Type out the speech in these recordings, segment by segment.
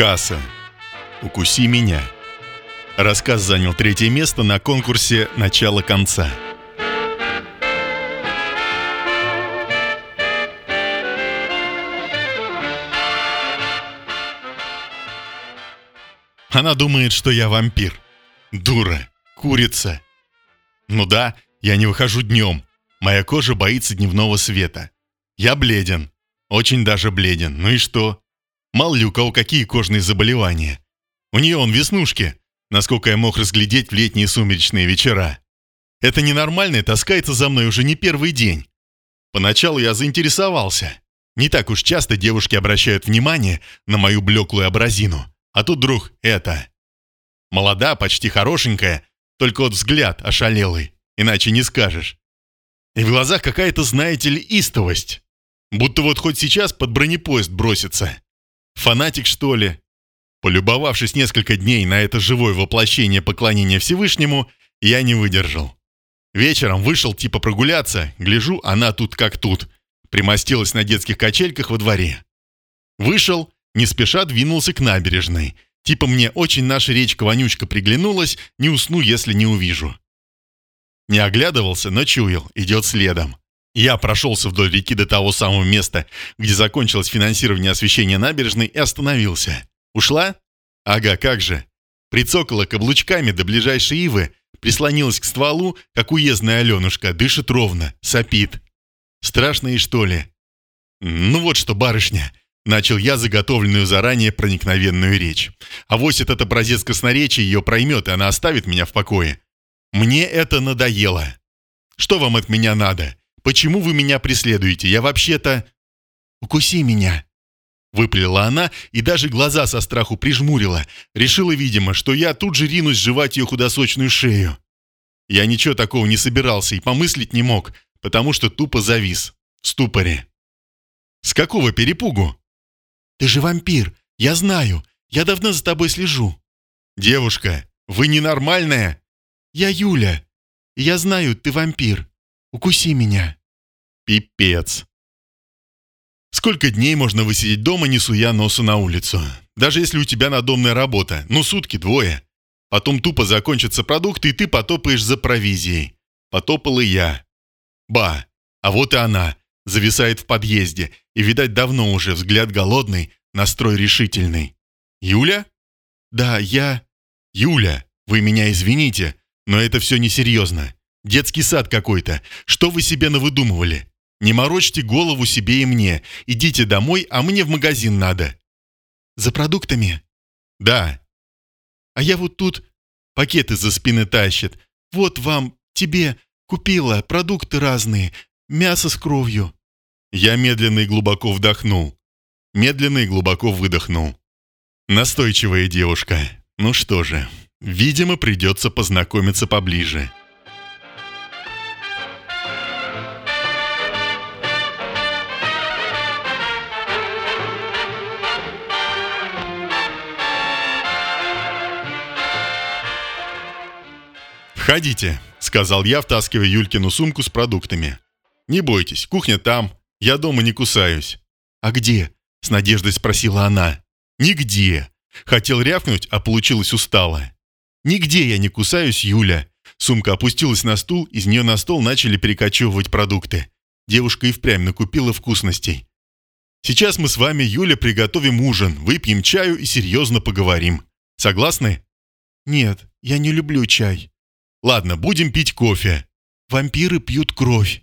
Касса. Укуси меня. Рассказ занял третье место на конкурсе «Начало-конца». Она думает, что я вампир. Дура. Курица. Ну да, я не выхожу днем. Моя кожа боится дневного света. Я бледен. Очень даже бледен. Ну и что? Мало ли у кого какие кожные заболевания. У нее он веснушки, насколько я мог разглядеть в летние сумеречные вечера. Это ненормальное таскается за мной уже не первый день. Поначалу я заинтересовался. Не так уж часто девушки обращают внимание на мою блеклую абразину. А тут вдруг это. Молода, почти хорошенькая, только вот взгляд ошалелый, иначе не скажешь. И в глазах какая-то, знаете ли, истовость. Будто вот хоть сейчас под бронепоезд бросится. Фанатик, что ли? Полюбовавшись несколько дней на это живое воплощение поклонения Всевышнему, я не выдержал. Вечером вышел типа прогуляться, гляжу, она тут как тут. Примостилась на детских качельках во дворе. Вышел, не спеша двинулся к набережной. Типа мне очень наша речка-вонючка приглянулась, не усну, если не увижу. Не оглядывался, но чуял, идет следом. Я прошелся вдоль реки до того самого места, где закончилось финансирование освещения набережной и остановился. Ушла? Ага, как же. Прицокала каблучками до ближайшей ивы, прислонилась к стволу, как уездная Аленушка, дышит ровно, сопит. Страшно и что ли? Ну вот что, барышня, начал я заготовленную заранее проникновенную речь. А вось этот образец красноречия ее проймет, и она оставит меня в покое. Мне это надоело. Что вам от меня надо? Почему вы меня преследуете? Я вообще-то...» «Укуси меня!» Выплела она и даже глаза со страху прижмурила. Решила, видимо, что я тут же ринусь жевать ее худосочную шею. Я ничего такого не собирался и помыслить не мог, потому что тупо завис. В ступоре. «С какого перепугу?» «Ты же вампир, я знаю. Я давно за тобой слежу». «Девушка, вы ненормальная?» «Я Юля. Я знаю, ты вампир. Укуси меня». Пипец. Сколько дней можно высидеть дома, не суя носу на улицу? Даже если у тебя надомная работа, ну сутки, двое. Потом тупо закончатся продукты, и ты потопаешь за провизией. Потопал и я. Ба, а вот и она, зависает в подъезде, и, видать, давно уже взгляд голодный, настрой решительный. Юля? Да, я... Юля, вы меня извините, но это все несерьезно. Детский сад какой-то. Что вы себе навыдумывали? Не морочьте голову себе и мне. Идите домой, а мне в магазин надо. За продуктами? Да. А я вот тут пакеты за спины тащит. Вот вам, тебе, купила продукты разные, мясо с кровью. Я медленно и глубоко вдохнул. Медленно и глубоко выдохнул. Настойчивая девушка. Ну что же, видимо, придется познакомиться поближе. «Входите», — сказал я, втаскивая Юлькину сумку с продуктами. «Не бойтесь, кухня там. Я дома не кусаюсь». «А где?» — с надеждой спросила она. «Нигде». Хотел рявкнуть, а получилось устало. «Нигде я не кусаюсь, Юля». Сумка опустилась на стул, из нее на стол начали перекочевывать продукты. Девушка и впрямь накупила вкусностей. «Сейчас мы с вами, Юля, приготовим ужин, выпьем чаю и серьезно поговорим. Согласны?» «Нет, я не люблю чай». «Ладно, будем пить кофе». «Вампиры пьют кровь.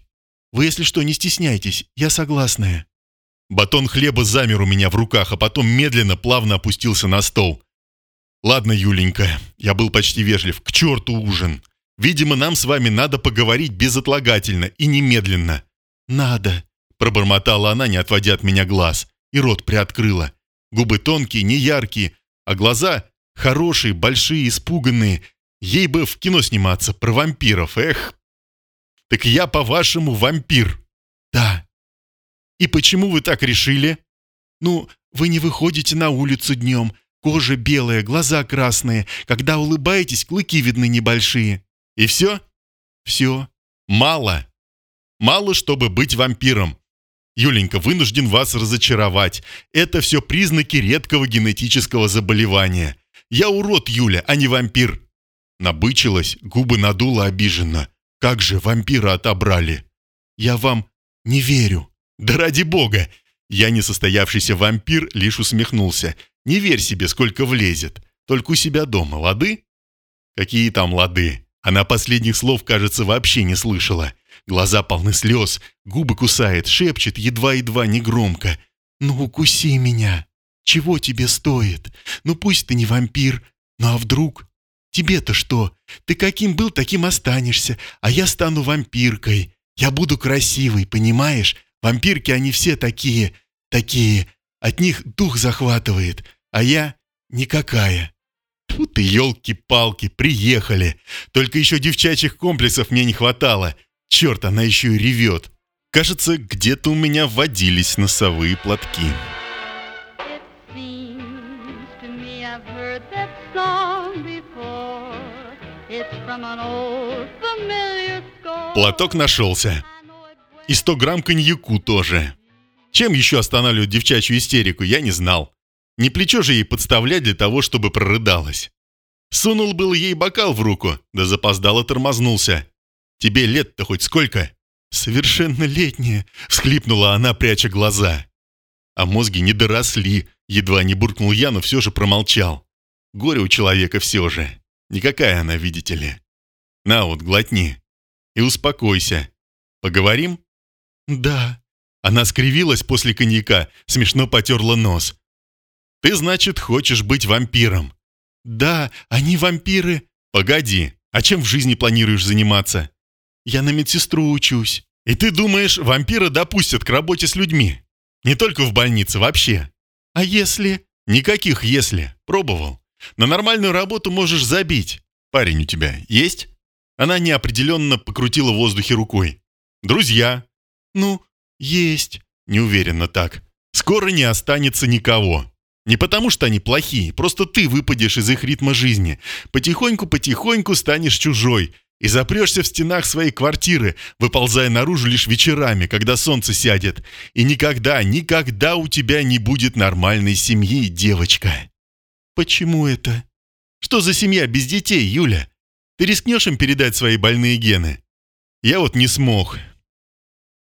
Вы, если что, не стесняйтесь, я согласная». Батон хлеба замер у меня в руках, а потом медленно, плавно опустился на стол. «Ладно, Юленька, я был почти вежлив. К черту ужин. Видимо, нам с вами надо поговорить безотлагательно и немедленно». «Надо», — пробормотала она, не отводя от меня глаз, и рот приоткрыла. Губы тонкие, неяркие, а глаза хорошие, большие, испуганные. Ей бы в кино сниматься про вампиров, эх. «Так я, по-вашему, вампир?» «Да», «И почему вы так решили?» «Ну, вы не выходите на улицу днем. Кожа белая, глаза красные. Когда улыбаетесь, клыки видны небольшие. И все?» «Все. Мало. Мало, чтобы быть вампиром. Юленька, вынужден вас разочаровать. Это все признаки редкого генетического заболевания. Я урод, Юля, а не вампир. Набычилась, губы надула обиженно. Как же вампира отобрали? Я вам не верю. Да ради бога! Я несостоявшийся вампир лишь усмехнулся. Не верь себе, сколько влезет. Только у себя дома, лады? Какие там лады? Она последних слов, кажется, вообще не слышала. Глаза полны слез, губы кусает, шепчет едва-едва негромко. «Ну, укуси меня! Чего тебе стоит? Ну, пусть ты не вампир, ну а вдруг? Тебе-то что? Ты каким был, таким останешься, а я стану вампиркой. Я буду красивой, понимаешь? Вампирки, они все такие, такие. От них дух захватывает, а я никакая. Тут ты, елки-палки, приехали. Только еще девчачьих комплексов мне не хватало. Черт, она еще и ревет. Кажется, где-то у меня водились носовые платки. Платок нашелся. И 100 грамм коньяку тоже. Чем еще останавливать девчачью истерику, я не знал. Не плечо же ей подставлять для того, чтобы прорыдалась. Сунул был ей бокал в руку, да запоздало тормознулся. «Тебе лет-то хоть сколько?» «Совершеннолетняя», — всхлипнула она, пряча глаза. А мозги не доросли, едва не буркнул я, но все же промолчал. Горе у человека все же. Никакая она, видите ли. На вот, глотни. И успокойся. Поговорим? Да. Она скривилась после коньяка, смешно потерла нос. Ты, значит, хочешь быть вампиром? Да, они вампиры. Погоди, а чем в жизни планируешь заниматься? Я на медсестру учусь. И ты думаешь, вампира допустят к работе с людьми? Не только в больнице, вообще. А если? Никаких «если». Пробовал. На нормальную работу можешь забить. Парень у тебя есть? Она неопределенно покрутила в воздухе рукой. Друзья. Ну, есть. Неуверенно так. Скоро не останется никого. Не потому, что они плохие, просто ты выпадешь из их ритма жизни. Потихоньку-потихоньку станешь чужой и запрешься в стенах своей квартиры, выползая наружу лишь вечерами, когда солнце сядет. И никогда, никогда у тебя не будет нормальной семьи, девочка. Почему это? Что за семья без детей, Юля? Ты рискнешь им передать свои больные гены? Я вот не смог.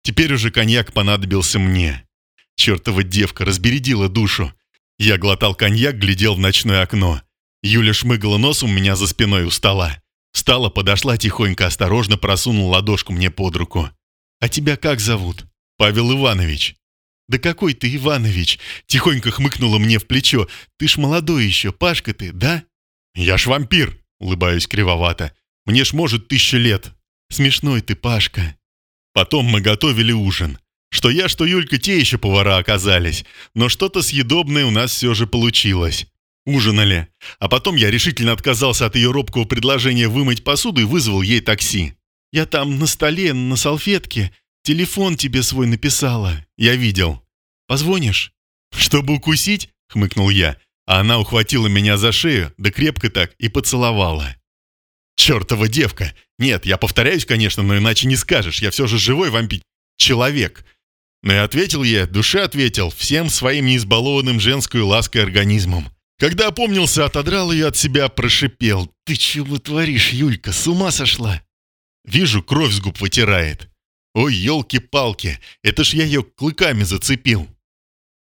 Теперь уже коньяк понадобился мне. Чертова девка разбередила душу. Я глотал коньяк, глядел в ночное окно. Юля шмыгала нос у меня за спиной у стола. Встала, подошла тихонько, осторожно просунула ладошку мне под руку. «А тебя как зовут?» «Павел Иванович». «Да какой ты Иванович?» Тихонько хмыкнула мне в плечо. «Ты ж молодой еще, Пашка ты, да?» «Я ж вампир», улыбаюсь кривовато. «Мне ж может тысяча лет». «Смешной ты, Пашка». Потом мы готовили ужин. Что я, что Юлька, те еще повара оказались, но что-то съедобное у нас все же получилось. Ужинали. А потом я решительно отказался от ее робкого предложения вымыть посуду и вызвал ей такси. «Я там на столе, на салфетке, телефон тебе свой написала. Я видел. Позвонишь?» «Чтобы укусить?» — хмыкнул я. А она ухватила меня за шею, да крепко так, и поцеловала. «Чертова девка! Нет, я повторяюсь, конечно, но иначе не скажешь. Я все же живой вампир. Человек. Но и ответил я, душе ответил, всем своим неизбалованным женской лаской организмом. Когда опомнился, отодрал ее от себя, прошипел. «Ты чего творишь, Юлька, с ума сошла?» Вижу, кровь с губ вытирает. Ой, елки-палки, это ж я ее клыками зацепил.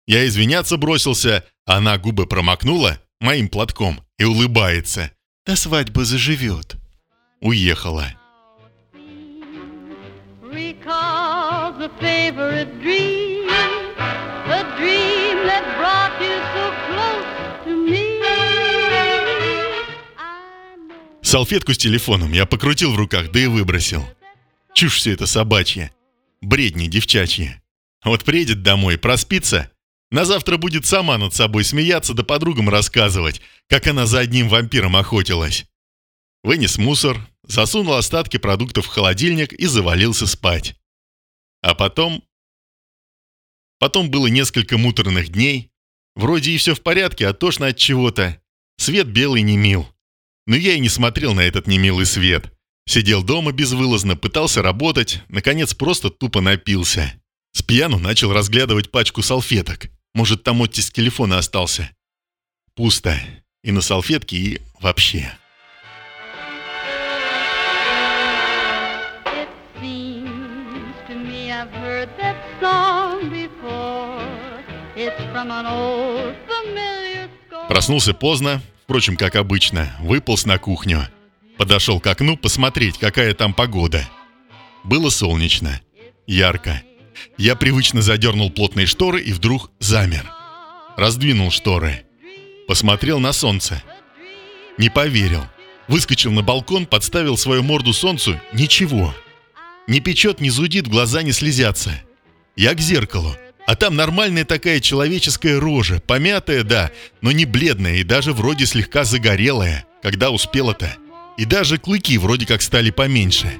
Я извиняться бросился, она губы промокнула моим платком и улыбается. До свадьбы заживет. Уехала. a favorite dream, a dream that brought you so close to me. Салфетку с телефоном я покрутил в руках, да и выбросил. Чушь все это собачья. Бредни девчачьи. Вот приедет домой, проспится, на завтра будет сама над собой смеяться да подругам рассказывать, как она за одним вампиром охотилась. Вынес мусор, засунул остатки продуктов в холодильник и завалился спать. А потом... Потом было несколько муторных дней. Вроде и все в порядке, а тошно от чего-то. Свет белый не мил. Но я и не смотрел на этот немилый свет. Сидел дома безвылазно, пытался работать, наконец просто тупо напился. С пьяну начал разглядывать пачку салфеток. Может, там оттиск телефона остался. Пусто. И на салфетке, и вообще. Проснулся поздно, впрочем, как обычно, выполз на кухню. Подошел к окну посмотреть, какая там погода. Было солнечно, ярко. Я привычно задернул плотные шторы и вдруг замер. Раздвинул шторы. Посмотрел на солнце. Не поверил. Выскочил на балкон, подставил свою морду солнцу. Ничего. Не печет, не зудит, глаза не слезятся. Я к зеркалу. А там нормальная такая человеческая рожа, помятая, да, но не бледная и даже вроде слегка загорелая, когда успела-то. И даже клыки вроде как стали поменьше.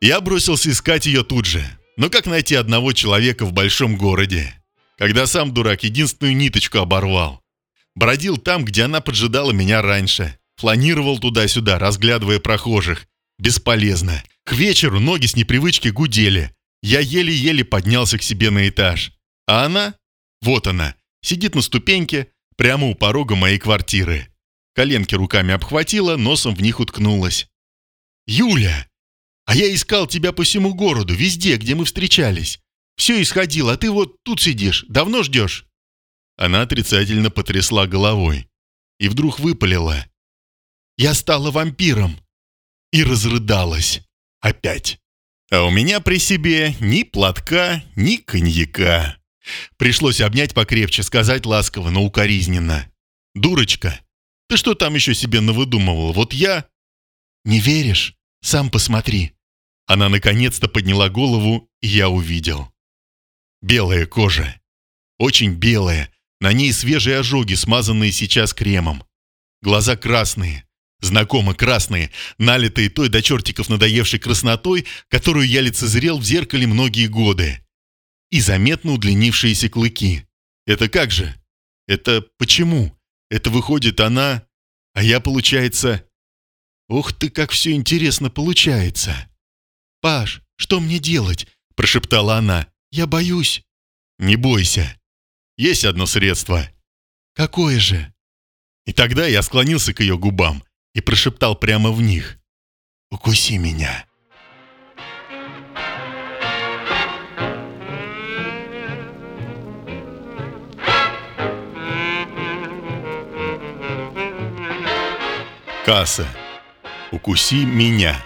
Я бросился искать ее тут же. Но как найти одного человека в большом городе? Когда сам дурак единственную ниточку оборвал. Бродил там, где она поджидала меня раньше. Фланировал туда-сюда, разглядывая прохожих. Бесполезно. К вечеру ноги с непривычки гудели. Я еле-еле поднялся к себе на этаж. А она? Вот она. Сидит на ступеньке, прямо у порога моей квартиры. Коленки руками обхватила, носом в них уткнулась. «Юля! А я искал тебя по всему городу, везде, где мы встречались. Все исходил, а ты вот тут сидишь. Давно ждешь?» Она отрицательно потрясла головой. И вдруг выпалила. «Я стала вампиром!» И разрыдалась. Опять. А у меня при себе ни платка, ни коньяка. Пришлось обнять покрепче, сказать ласково, но укоризненно. «Дурочка, ты что там еще себе навыдумывал? Вот я...» «Не веришь? Сам посмотри». Она наконец-то подняла голову, и я увидел. Белая кожа. Очень белая. На ней свежие ожоги, смазанные сейчас кремом. Глаза красные. Знакомо красные, налитые той до чертиков надоевшей краснотой, которую я лицезрел в зеркале многие годы. И заметно удлинившиеся клыки. Это как же? Это почему? Это выходит она... А я, получается... Ух ты, как все интересно получается. «Паш, что мне делать?» – прошептала она. «Я боюсь». «Не бойся. Есть одно средство». «Какое же?» И тогда я склонился к ее губам и прошептал прямо в них. «Укуси меня». Касса. «Укуси меня».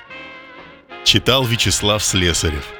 Читал Вячеслав Слесарев.